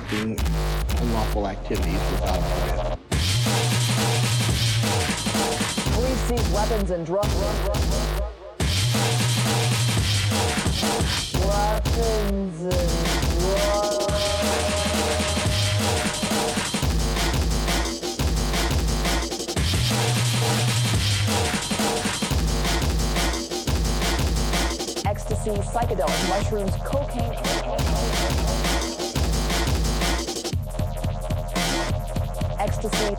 conducting unlawful activities without permit. Police seize weapons and drugs. Weapons and drugs. ecstasy, psychedelics, mushrooms, cocaine, and- ecstasy.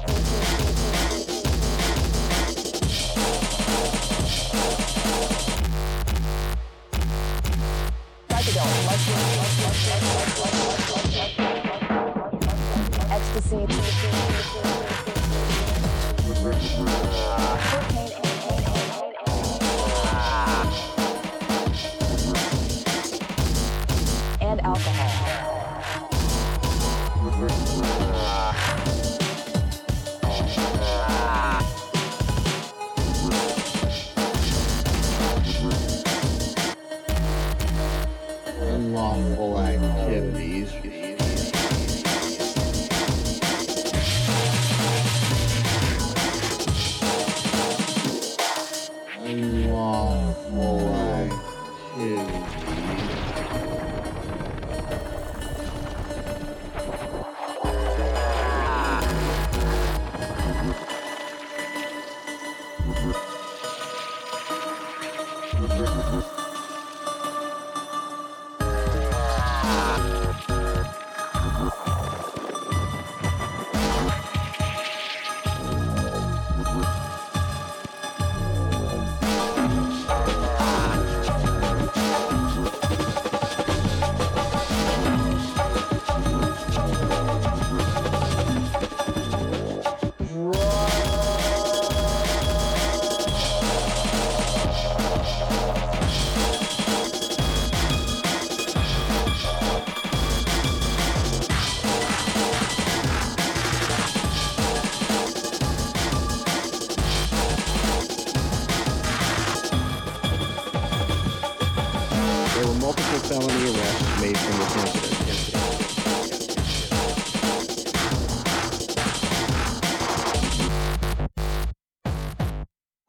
ecstasy.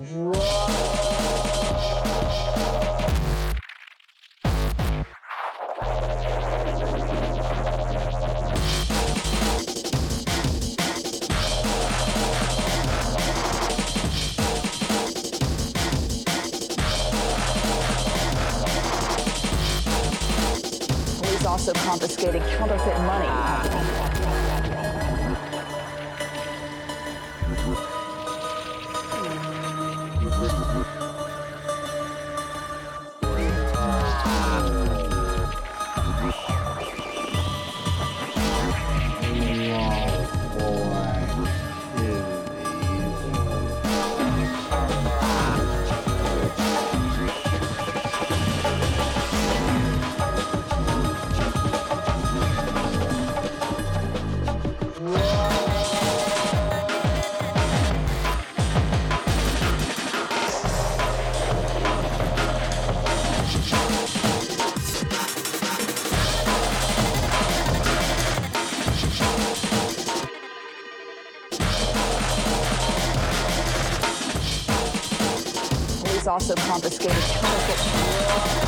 Vroom. also confiscated.